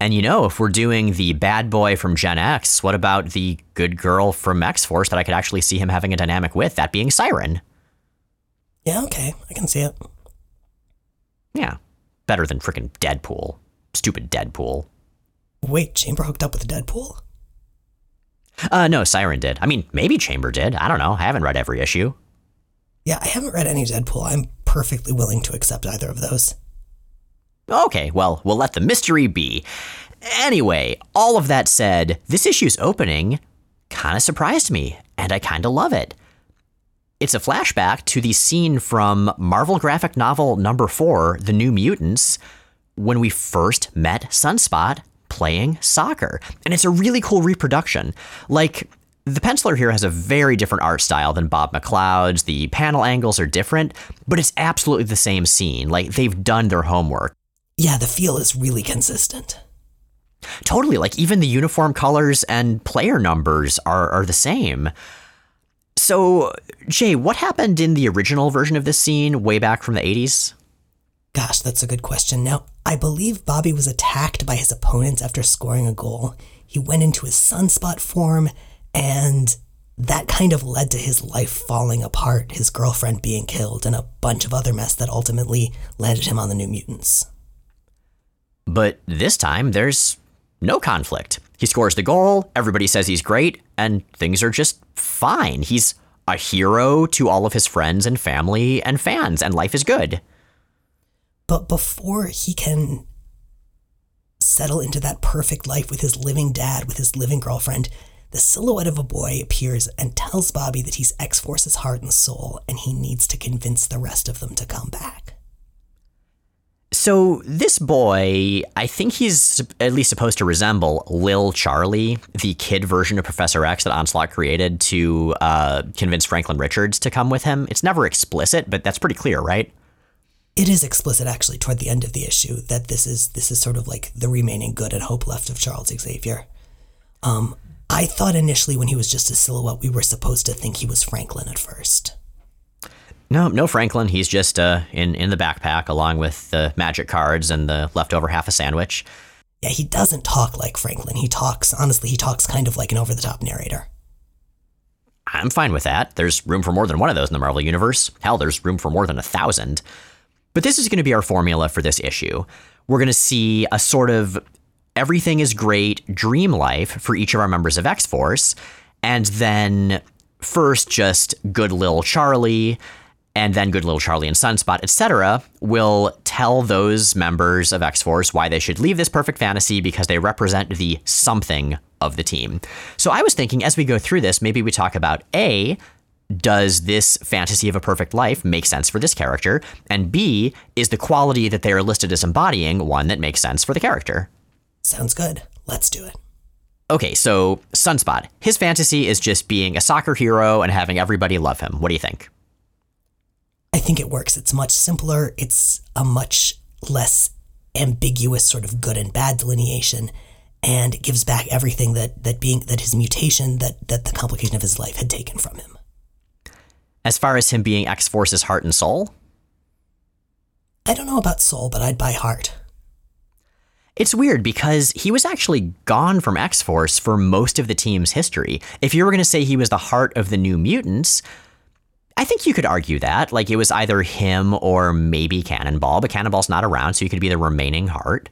And you know, if we're doing the bad boy from Gen X, what about the good girl from X Force that I could actually see him having a dynamic with, that being Siren? Yeah, okay, I can see it. Yeah. Better than frickin' Deadpool. Stupid Deadpool. Wait, Chamber hooked up with Deadpool? Uh, no, Siren did. I mean, maybe Chamber did. I don't know. I haven't read every issue. Yeah, I haven't read any Deadpool. I'm perfectly willing to accept either of those. Okay, well, we'll let the mystery be. Anyway, all of that said, this issue's opening kind of surprised me, and I kind of love it. It's a flashback to the scene from Marvel graphic novel number four, The New Mutants, when we first met Sunspot playing soccer. And it's a really cool reproduction. Like, the penciler here has a very different art style than Bob McLeod's. The panel angles are different, but it's absolutely the same scene. Like, they've done their homework. Yeah, the feel is really consistent. Totally. Like, even the uniform colors and player numbers are, are the same. So, Jay, what happened in the original version of this scene way back from the 80s? Gosh, that's a good question. Now, I believe Bobby was attacked by his opponents after scoring a goal. He went into his sunspot form, and that kind of led to his life falling apart, his girlfriend being killed, and a bunch of other mess that ultimately landed him on the New Mutants. But this time, there's no conflict. He scores the goal, everybody says he's great, and things are just fine. He's a hero to all of his friends and family and fans, and life is good. But before he can settle into that perfect life with his living dad, with his living girlfriend, the silhouette of a boy appears and tells Bobby that he's X Force's heart and soul, and he needs to convince the rest of them to come back. So, this boy, I think he's at least supposed to resemble Lil Charlie, the kid version of Professor X that Onslaught created to uh, convince Franklin Richards to come with him. It's never explicit, but that's pretty clear, right? It is explicit actually toward the end of the issue that this is this is sort of like the remaining good and hope left of Charles Xavier. Um, I thought initially when he was just a silhouette, we were supposed to think he was Franklin at first. No, no Franklin. He's just uh, in in the backpack along with the magic cards and the leftover half a sandwich. Yeah, he doesn't talk like Franklin. He talks honestly. He talks kind of like an over the top narrator. I'm fine with that. There's room for more than one of those in the Marvel Universe. Hell, there's room for more than a thousand. But this is going to be our formula for this issue. We're going to see a sort of everything is great dream life for each of our members of X Force. And then first, just good little Charlie, and then good little Charlie and Sunspot, etc., will tell those members of X Force why they should leave this perfect fantasy because they represent the something of the team. So I was thinking as we go through this, maybe we talk about A, does this fantasy of a perfect life make sense for this character? And B, is the quality that they are listed as embodying one that makes sense for the character? Sounds good. Let's do it. Okay, so Sunspot, his fantasy is just being a soccer hero and having everybody love him. What do you think? I think it works. It's much simpler. It's a much less ambiguous sort of good and bad delineation and it gives back everything that that being that his mutation that that the complication of his life had taken from him. As far as him being X Force's heart and soul? I don't know about soul, but I'd buy heart. It's weird because he was actually gone from X Force for most of the team's history. If you were going to say he was the heart of the New Mutants, I think you could argue that. Like it was either him or maybe Cannonball, but Cannonball's not around, so you could be the remaining heart.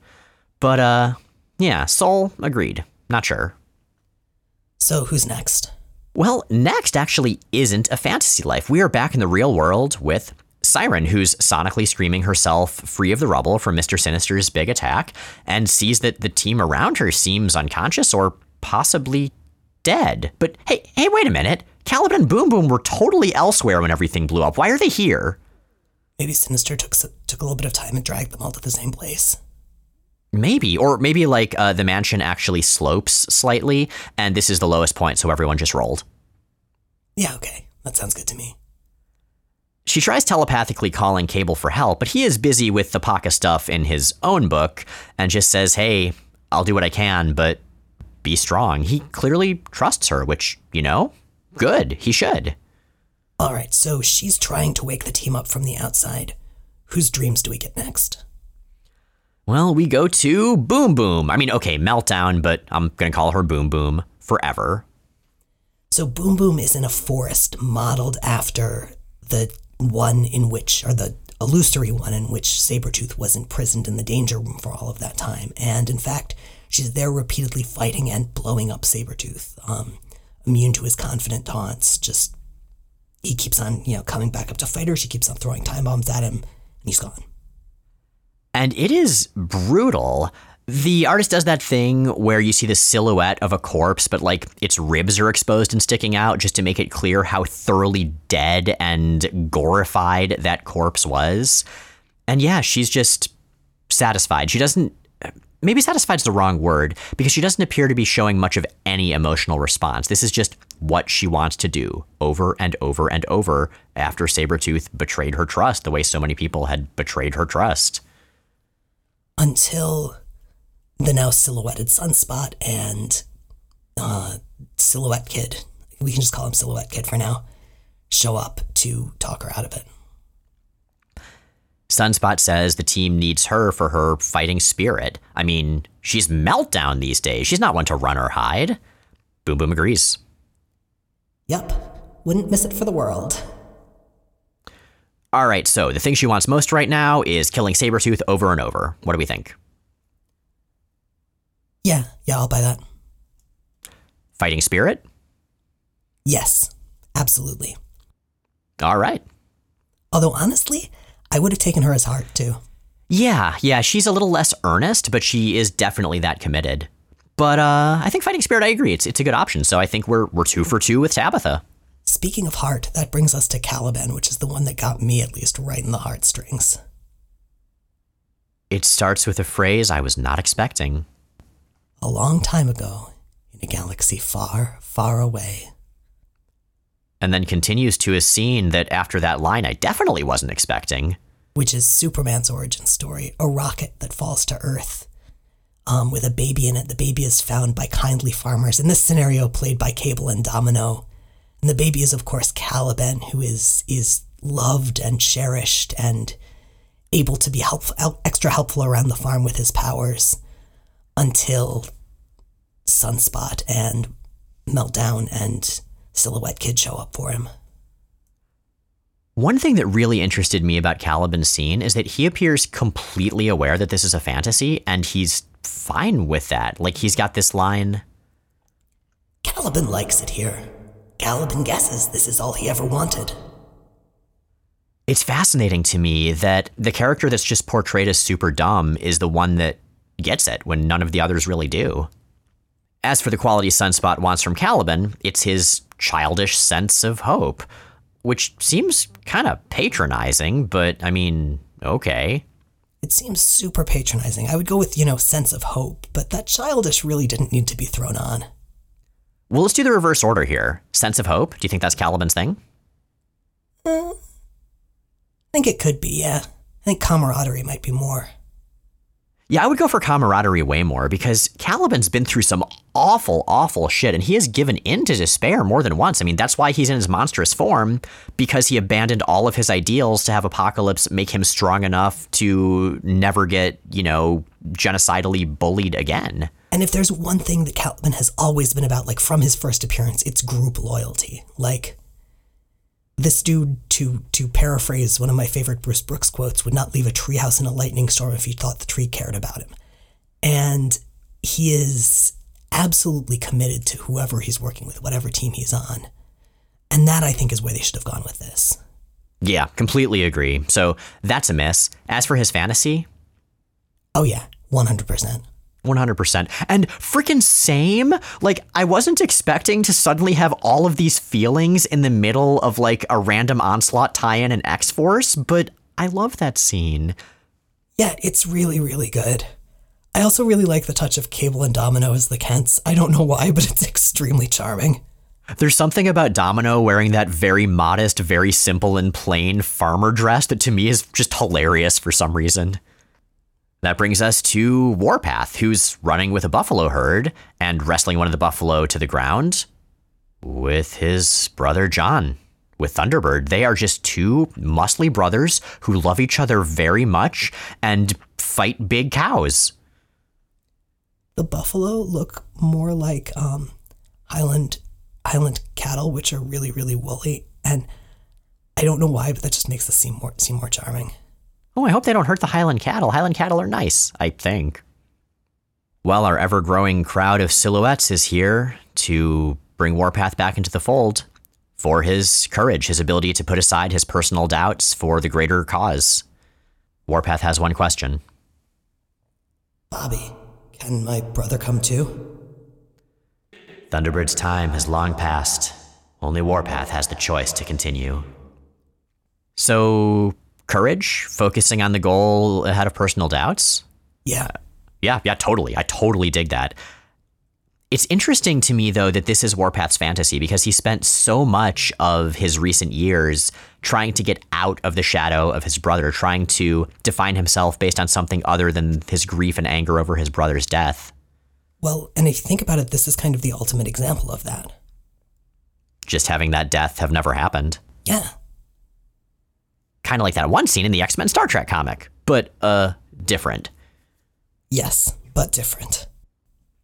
But uh yeah, Soul agreed. Not sure. So who's next? Well, next actually isn't a fantasy life. We are back in the real world with Siren, who's sonically screaming herself free of the rubble from Mr. Sinister's big attack, and sees that the team around her seems unconscious or possibly dead. But hey, hey, wait a minute. Caliban and Boom Boom were totally elsewhere when everything blew up. Why are they here? Maybe Sinister took took a little bit of time and dragged them all to the same place. Maybe, or maybe like uh, the mansion actually slopes slightly, and this is the lowest point, so everyone just rolled. Yeah, okay, that sounds good to me. She tries telepathically calling Cable for help, but he is busy with the Paka stuff in his own book and just says, Hey, I'll do what I can, but be strong. He clearly trusts her, which, you know, good. He should. All right, so she's trying to wake the team up from the outside. Whose dreams do we get next? Well, we go to Boom Boom. I mean, okay, Meltdown, but I'm going to call her Boom Boom forever. So Boom Boom is in a forest modeled after the one in which, or the illusory one in which Sabretooth was imprisoned in the danger room for all of that time. And in fact, she's there repeatedly fighting and blowing up Sabretooth. Um, immune to his confident taunts, just he keeps on, you know, coming back up to fight her. She keeps on throwing time bombs at him, and he's gone and it is brutal. The artist does that thing where you see the silhouette of a corpse, but like its ribs are exposed and sticking out just to make it clear how thoroughly dead and gorified that corpse was. And yeah, she's just satisfied. She doesn't, maybe satisfied is the wrong word, because she doesn't appear to be showing much of any emotional response. This is just what she wants to do over and over and over after Sabretooth betrayed her trust the way so many people had betrayed her trust until the now silhouetted sunspot and uh, silhouette kid we can just call him silhouette kid for now show up to talk her out of it sunspot says the team needs her for her fighting spirit i mean she's meltdown these days she's not one to run or hide boom boom agrees yep wouldn't miss it for the world all right, so the thing she wants most right now is killing Sabretooth over and over. What do we think? Yeah, yeah, I'll buy that. Fighting spirit? Yes, absolutely. All right. Although, honestly, I would have taken her as heart too. Yeah, yeah, she's a little less earnest, but she is definitely that committed. But uh, I think Fighting Spirit, I agree. It's, it's a good option. So I think we're, we're two for two with Tabitha. Speaking of heart, that brings us to Caliban, which is the one that got me at least right in the heartstrings. It starts with a phrase I was not expecting. A long time ago, in a galaxy far, far away. And then continues to a scene that after that line I definitely wasn't expecting. Which is Superman's origin story a rocket that falls to Earth. Um, with a baby in it. The baby is found by kindly farmers, in this scenario, played by Cable and Domino. And the baby is, of course, Caliban, who is is loved and cherished and able to be helpful, extra helpful around the farm with his powers until Sunspot and Meltdown and Silhouette Kid show up for him. One thing that really interested me about Caliban's scene is that he appears completely aware that this is a fantasy and he's fine with that. Like he's got this line Caliban likes it here. Caliban guesses this is all he ever wanted. It's fascinating to me that the character that's just portrayed as super dumb is the one that gets it when none of the others really do. As for the quality Sunspot wants from Caliban, it's his childish sense of hope, which seems kind of patronizing, but I mean, okay. It seems super patronizing. I would go with, you know, sense of hope, but that childish really didn't need to be thrown on. Well, let's do the reverse order here. Sense of hope. Do you think that's Caliban's thing? Hmm. I think it could be, yeah. I think camaraderie might be more. Yeah, I would go for camaraderie way more because Caliban's been through some awful, awful shit and he has given in to despair more than once. I mean, that's why he's in his monstrous form because he abandoned all of his ideals to have Apocalypse make him strong enough to never get, you know, genocidally bullied again. And if there's one thing that Caliban has always been about, like from his first appearance, it's group loyalty. Like, this dude, to to paraphrase one of my favorite Bruce Brooks quotes, would not leave a treehouse in a lightning storm if he thought the tree cared about him. And he is absolutely committed to whoever he's working with, whatever team he's on. And that I think is where they should have gone with this. Yeah, completely agree. So that's a miss. As for his fantasy, Oh yeah, one hundred percent. 100%. And freaking same. Like, I wasn't expecting to suddenly have all of these feelings in the middle of like a random onslaught tie in and X Force, but I love that scene. Yeah, it's really, really good. I also really like the touch of Cable and Domino as the Kents. I don't know why, but it's extremely charming. There's something about Domino wearing that very modest, very simple and plain farmer dress that to me is just hilarious for some reason. That brings us to Warpath, who's running with a buffalo herd and wrestling one of the buffalo to the ground with his brother John. With Thunderbird, they are just two muscly brothers who love each other very much and fight big cows. The buffalo look more like um, Highland Highland cattle, which are really, really woolly, and I don't know why, but that just makes the seem more seem more charming. Oh, I hope they don't hurt the Highland cattle. Highland cattle are nice, I think. Well, our ever growing crowd of silhouettes is here to bring Warpath back into the fold for his courage, his ability to put aside his personal doubts for the greater cause. Warpath has one question. Bobby, can my brother come too? Thunderbird's time has long passed. Only Warpath has the choice to continue. So, courage, focusing on the goal ahead of personal doubts? Yeah. Yeah, yeah, totally. I totally dig that. It's interesting to me, though, that this is Warpath's fantasy because he spent so much of his recent years trying to get out of the shadow of his brother, trying to define himself based on something other than his grief and anger over his brother's death. Well, and if you think about it, this is kind of the ultimate example of that. Just having that death have never happened. Yeah. Kind of like that one scene in the X Men Star Trek comic, but uh, different. Yes, but different.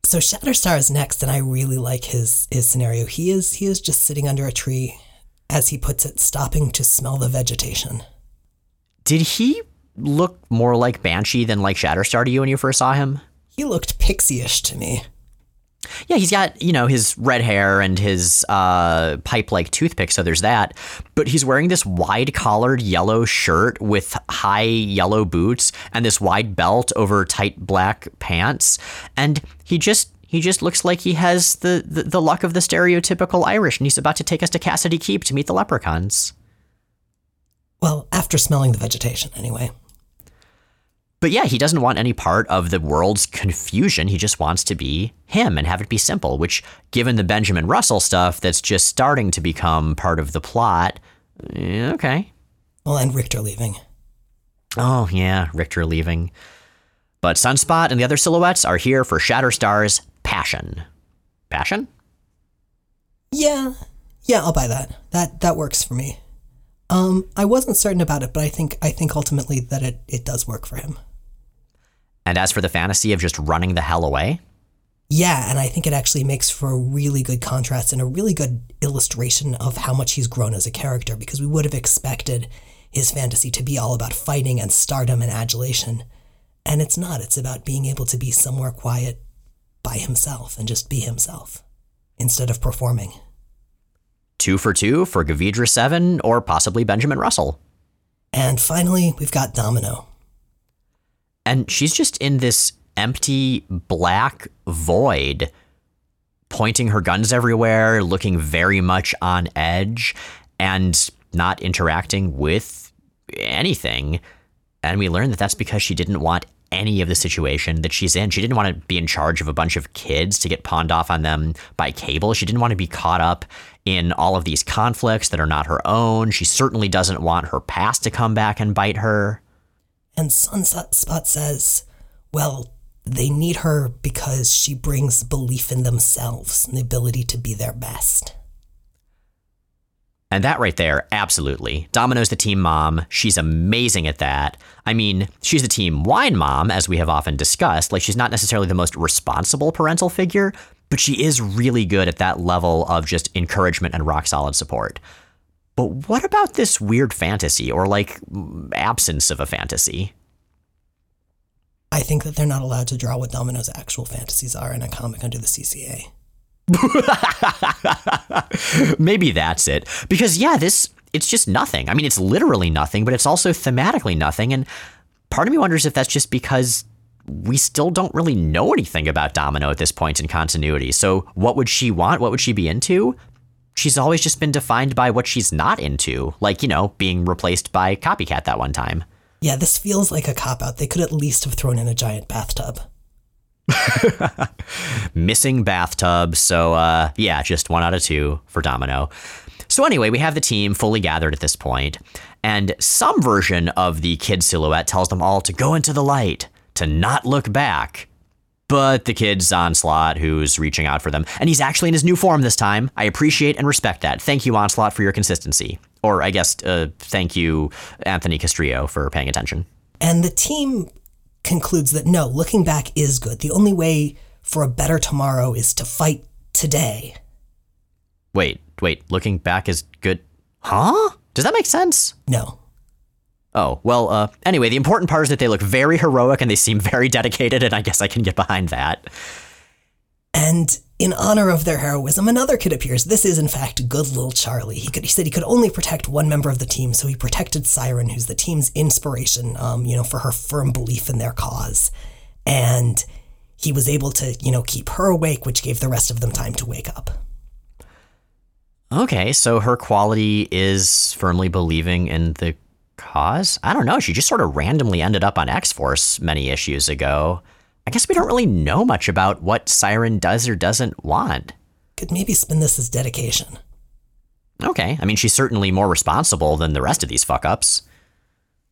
So Shatterstar is next, and I really like his his scenario. He is he is just sitting under a tree, as he puts it, stopping to smell the vegetation. Did he look more like Banshee than like Shatterstar to you when you first saw him? He looked pixie-ish to me. Yeah, he's got, you know, his red hair and his uh, pipe like toothpick, so there's that. But he's wearing this wide collared yellow shirt with high yellow boots and this wide belt over tight black pants. And he just. He just looks like he has the, the, the luck of the stereotypical Irish, and he's about to take us to Cassidy Keep to meet the leprechauns. Well, after smelling the vegetation, anyway. But yeah, he doesn't want any part of the world's confusion. He just wants to be him and have it be simple, which, given the Benjamin Russell stuff that's just starting to become part of the plot, eh, okay. Well, and Rictor leaving. Oh, yeah, Rictor leaving. But Sunspot and the other silhouettes are here for Shatterstar's passion. Passion? Yeah, yeah, I'll buy that. That that works for me. Um, I wasn't certain about it, but I think I think ultimately that it, it does work for him. And as for the fantasy of just running the hell away, Yeah, and I think it actually makes for a really good contrast and a really good illustration of how much he's grown as a character because we would have expected his fantasy to be all about fighting and stardom and adulation. And it's not. It's about being able to be somewhere quiet by himself and just be himself instead of performing. Two for two for Gaveedra 7 or possibly Benjamin Russell. And finally, we've got Domino. And she's just in this empty black void, pointing her guns everywhere, looking very much on edge, and not interacting with anything. And we learn that that's because she didn't want any of the situation that she's in. She didn't want to be in charge of a bunch of kids to get pawned off on them by cable. She didn't want to be caught up in all of these conflicts that are not her own. She certainly doesn't want her past to come back and bite her. And Sunset Spot says, well, they need her because she brings belief in themselves and the ability to be their best. And that right there, absolutely. Domino's the team mom. She's amazing at that. I mean, she's the team wine mom, as we have often discussed. Like, she's not necessarily the most responsible parental figure, but she is really good at that level of just encouragement and rock solid support. But what about this weird fantasy or like absence of a fantasy? I think that they're not allowed to draw what Domino's actual fantasies are in a comic under the CCA. Maybe that's it. Because yeah, this it's just nothing. I mean, it's literally nothing, but it's also thematically nothing and part of me wonders if that's just because we still don't really know anything about Domino at this point in continuity. So, what would she want? What would she be into? She's always just been defined by what she's not into, like, you know, being replaced by Copycat that one time. Yeah, this feels like a cop out. They could at least have thrown in a giant bathtub. Missing bathtub. So, uh, yeah, just one out of two for Domino. So, anyway, we have the team fully gathered at this point, and some version of the kid silhouette tells them all to go into the light, to not look back. But the kid's Onslaught, who's reaching out for them, and he's actually in his new form this time. I appreciate and respect that. Thank you, Onslaught, for your consistency. Or, I guess, uh, thank you, Anthony Castrillo, for paying attention. And the team concludes that no, looking back is good. The only way for a better tomorrow is to fight today. Wait, wait, looking back is good. Huh? Does that make sense? No. Oh, well, uh, anyway, the important part is that they look very heroic and they seem very dedicated, and I guess I can get behind that. And in honor of their heroism, another kid appears. This is, in fact, good little Charlie. He, could, he said he could only protect one member of the team, so he protected Siren, who's the team's inspiration, um, you know, for her firm belief in their cause. And he was able to, you know, keep her awake, which gave the rest of them time to wake up. Okay, so her quality is firmly believing in the cause? I don't know. She just sort of randomly ended up on X Force many issues ago. I guess we don't really know much about what Siren does or doesn't want. Could maybe spin this as dedication. Okay, I mean, she's certainly more responsible than the rest of these fuck ups.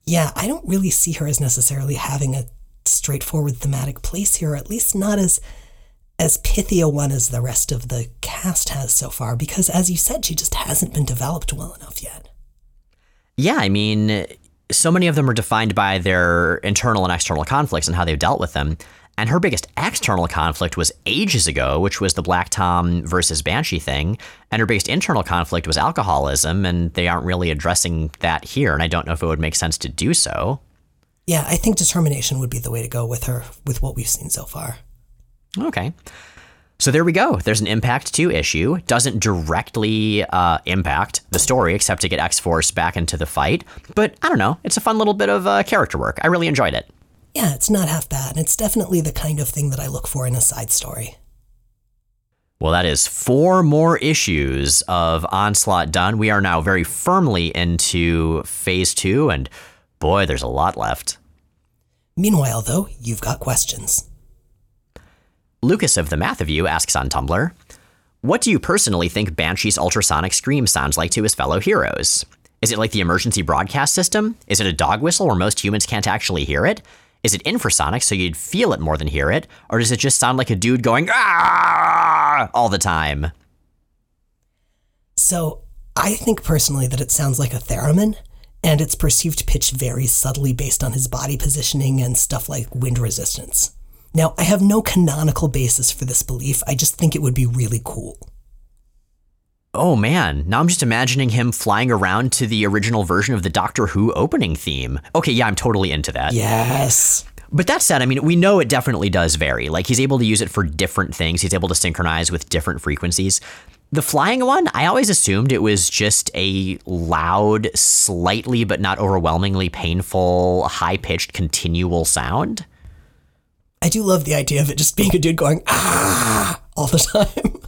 Yeah, I don't really see her as necessarily having a straightforward thematic place here, or at least not as as pithy a one as the rest of the cast has so far, because as you said, she just hasn't been developed well enough yet. Yeah, I mean, so many of them are defined by their internal and external conflicts and how they've dealt with them. And her biggest external conflict was ages ago, which was the Black Tom versus Banshee thing. And her biggest internal conflict was alcoholism, and they aren't really addressing that here. And I don't know if it would make sense to do so. Yeah, I think determination would be the way to go with her, with what we've seen so far. Okay. So there we go. There's an Impact 2 issue. Doesn't directly uh, impact the story except to get X Force back into the fight. But I don't know. It's a fun little bit of uh, character work. I really enjoyed it. Yeah, it's not half bad. It's definitely the kind of thing that I look for in a side story. Well, that is four more issues of Onslaught done. We are now very firmly into phase two, and boy, there's a lot left. Meanwhile, though, you've got questions. Lucas of the Math of You asks on Tumblr What do you personally think Banshee's ultrasonic scream sounds like to his fellow heroes? Is it like the emergency broadcast system? Is it a dog whistle where most humans can't actually hear it? Is it infrasonic so you'd feel it more than hear it? Or does it just sound like a dude going ah all the time? So, I think personally that it sounds like a theremin, and its perceived pitch varies subtly based on his body positioning and stuff like wind resistance. Now, I have no canonical basis for this belief, I just think it would be really cool. Oh man, now I'm just imagining him flying around to the original version of the Doctor Who opening theme. Okay, yeah, I'm totally into that. Yes. But that said, I mean, we know it definitely does vary. Like, he's able to use it for different things, he's able to synchronize with different frequencies. The flying one, I always assumed it was just a loud, slightly but not overwhelmingly painful, high pitched, continual sound. I do love the idea of it just being a dude going, ah, all the time.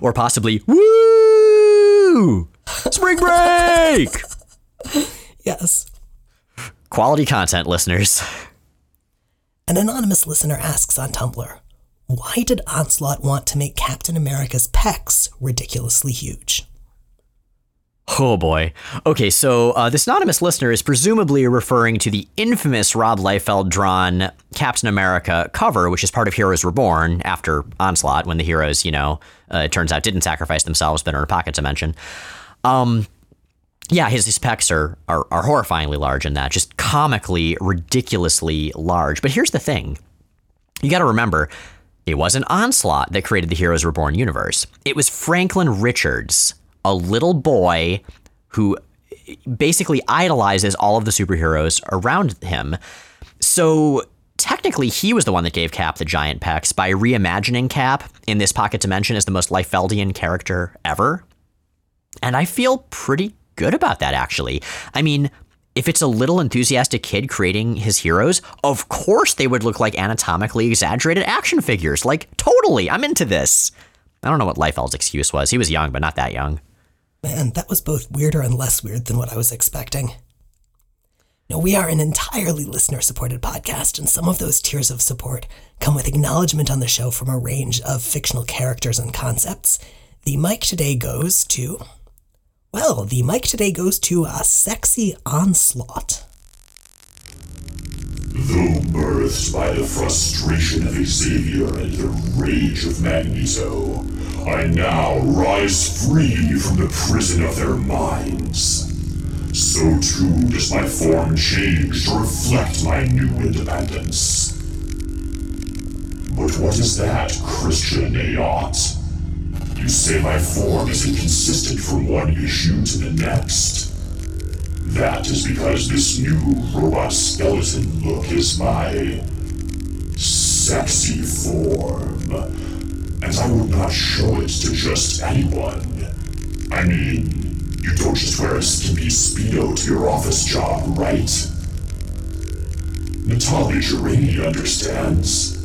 Or possibly, woo! Spring break! yes. Quality content, listeners. An anonymous listener asks on Tumblr, why did Onslaught want to make Captain America's pecs ridiculously huge? Oh boy. Okay, so uh, this anonymous listener is presumably referring to the infamous Rob Liefeld drawn Captain America cover, which is part of Heroes Reborn after Onslaught, when the heroes, you know, uh, it turns out didn't sacrifice themselves, but are in a pocket dimension. Um, yeah, his, his pecs are, are, are horrifyingly large in that, just comically, ridiculously large. But here's the thing you got to remember, it wasn't Onslaught that created the Heroes Reborn universe, it was Franklin Richards a little boy who basically idolizes all of the superheroes around him. So technically, he was the one that gave Cap the giant pecs by reimagining Cap in this pocket dimension as the most Liefeldian character ever. And I feel pretty good about that, actually. I mean, if it's a little enthusiastic kid creating his heroes, of course they would look like anatomically exaggerated action figures. Like, totally, I'm into this. I don't know what Liefeld's excuse was. He was young, but not that young. Man, that was both weirder and less weird than what I was expecting. Now, we are an entirely listener supported podcast, and some of those tiers of support come with acknowledgement on the show from a range of fictional characters and concepts. The mic today goes to. Well, the mic today goes to a sexy onslaught. Though birthed by the frustration of Xavier and the rage of Magneto, I now rise free from the prison of their minds. So too does my form change to reflect my new independence. But what is that, Christian Ayot? You say my form is inconsistent from one issue to the next. That is because this new robot skeleton look is my sexy form. And I would not show it to just anyone. I mean, you don't just wear a skimpy Speedo to your office job, right? Natalie Gerani understands.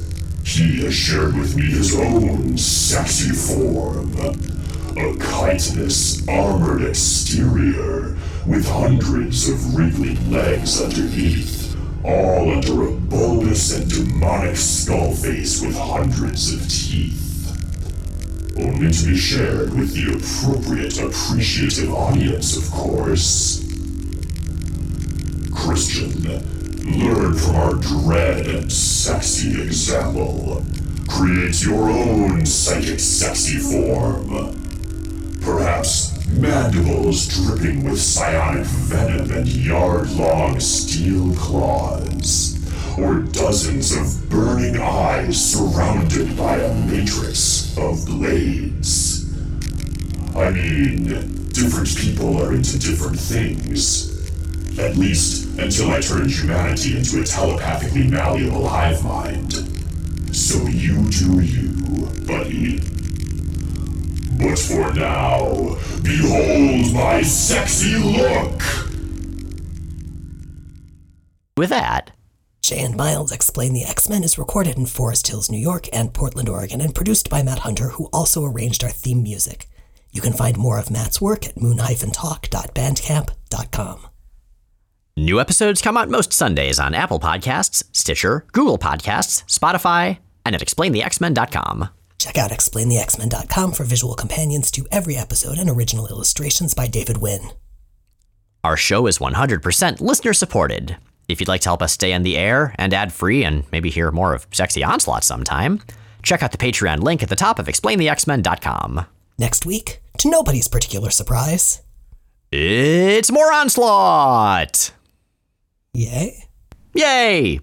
He has shared with me his own sexy form. A chitinous, armored exterior with hundreds of wriggling legs underneath, all under a bulbous and demonic skull face with hundreds of teeth. Only to be shared with the appropriate, appreciative audience, of course. Christian, learn from our dread and sexy example. Create your own psychic sexy form. Perhaps mandibles dripping with psionic venom and yard-long steel claws. Or dozens of burning eyes surrounded by a matrix of blades. I mean, different people are into different things. At least until I turned humanity into a telepathically malleable hive mind. So you do you, buddy. But for now, behold my sexy look! With that, Jay and Miles Explain the X Men is recorded in Forest Hills, New York and Portland, Oregon, and produced by Matt Hunter, who also arranged our theme music. You can find more of Matt's work at moon-talk.bandcamp.com. new episodes come out most Sundays on Apple Podcasts, Stitcher, Google Podcasts, Spotify, and at explainthexmen.com. Check out explainthexmen.com for visual companions to every episode and original illustrations by David Wynn. Our show is 100% listener supported. If you'd like to help us stay on the air and ad free and maybe hear more of Sexy Onslaught sometime, check out the Patreon link at the top of explainthexmen.com. Next week, to nobody's particular surprise, It's more Onslaught! yay! Yay!